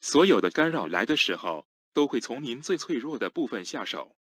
所有的干扰来的时候都会从您最脆弱的部分下手。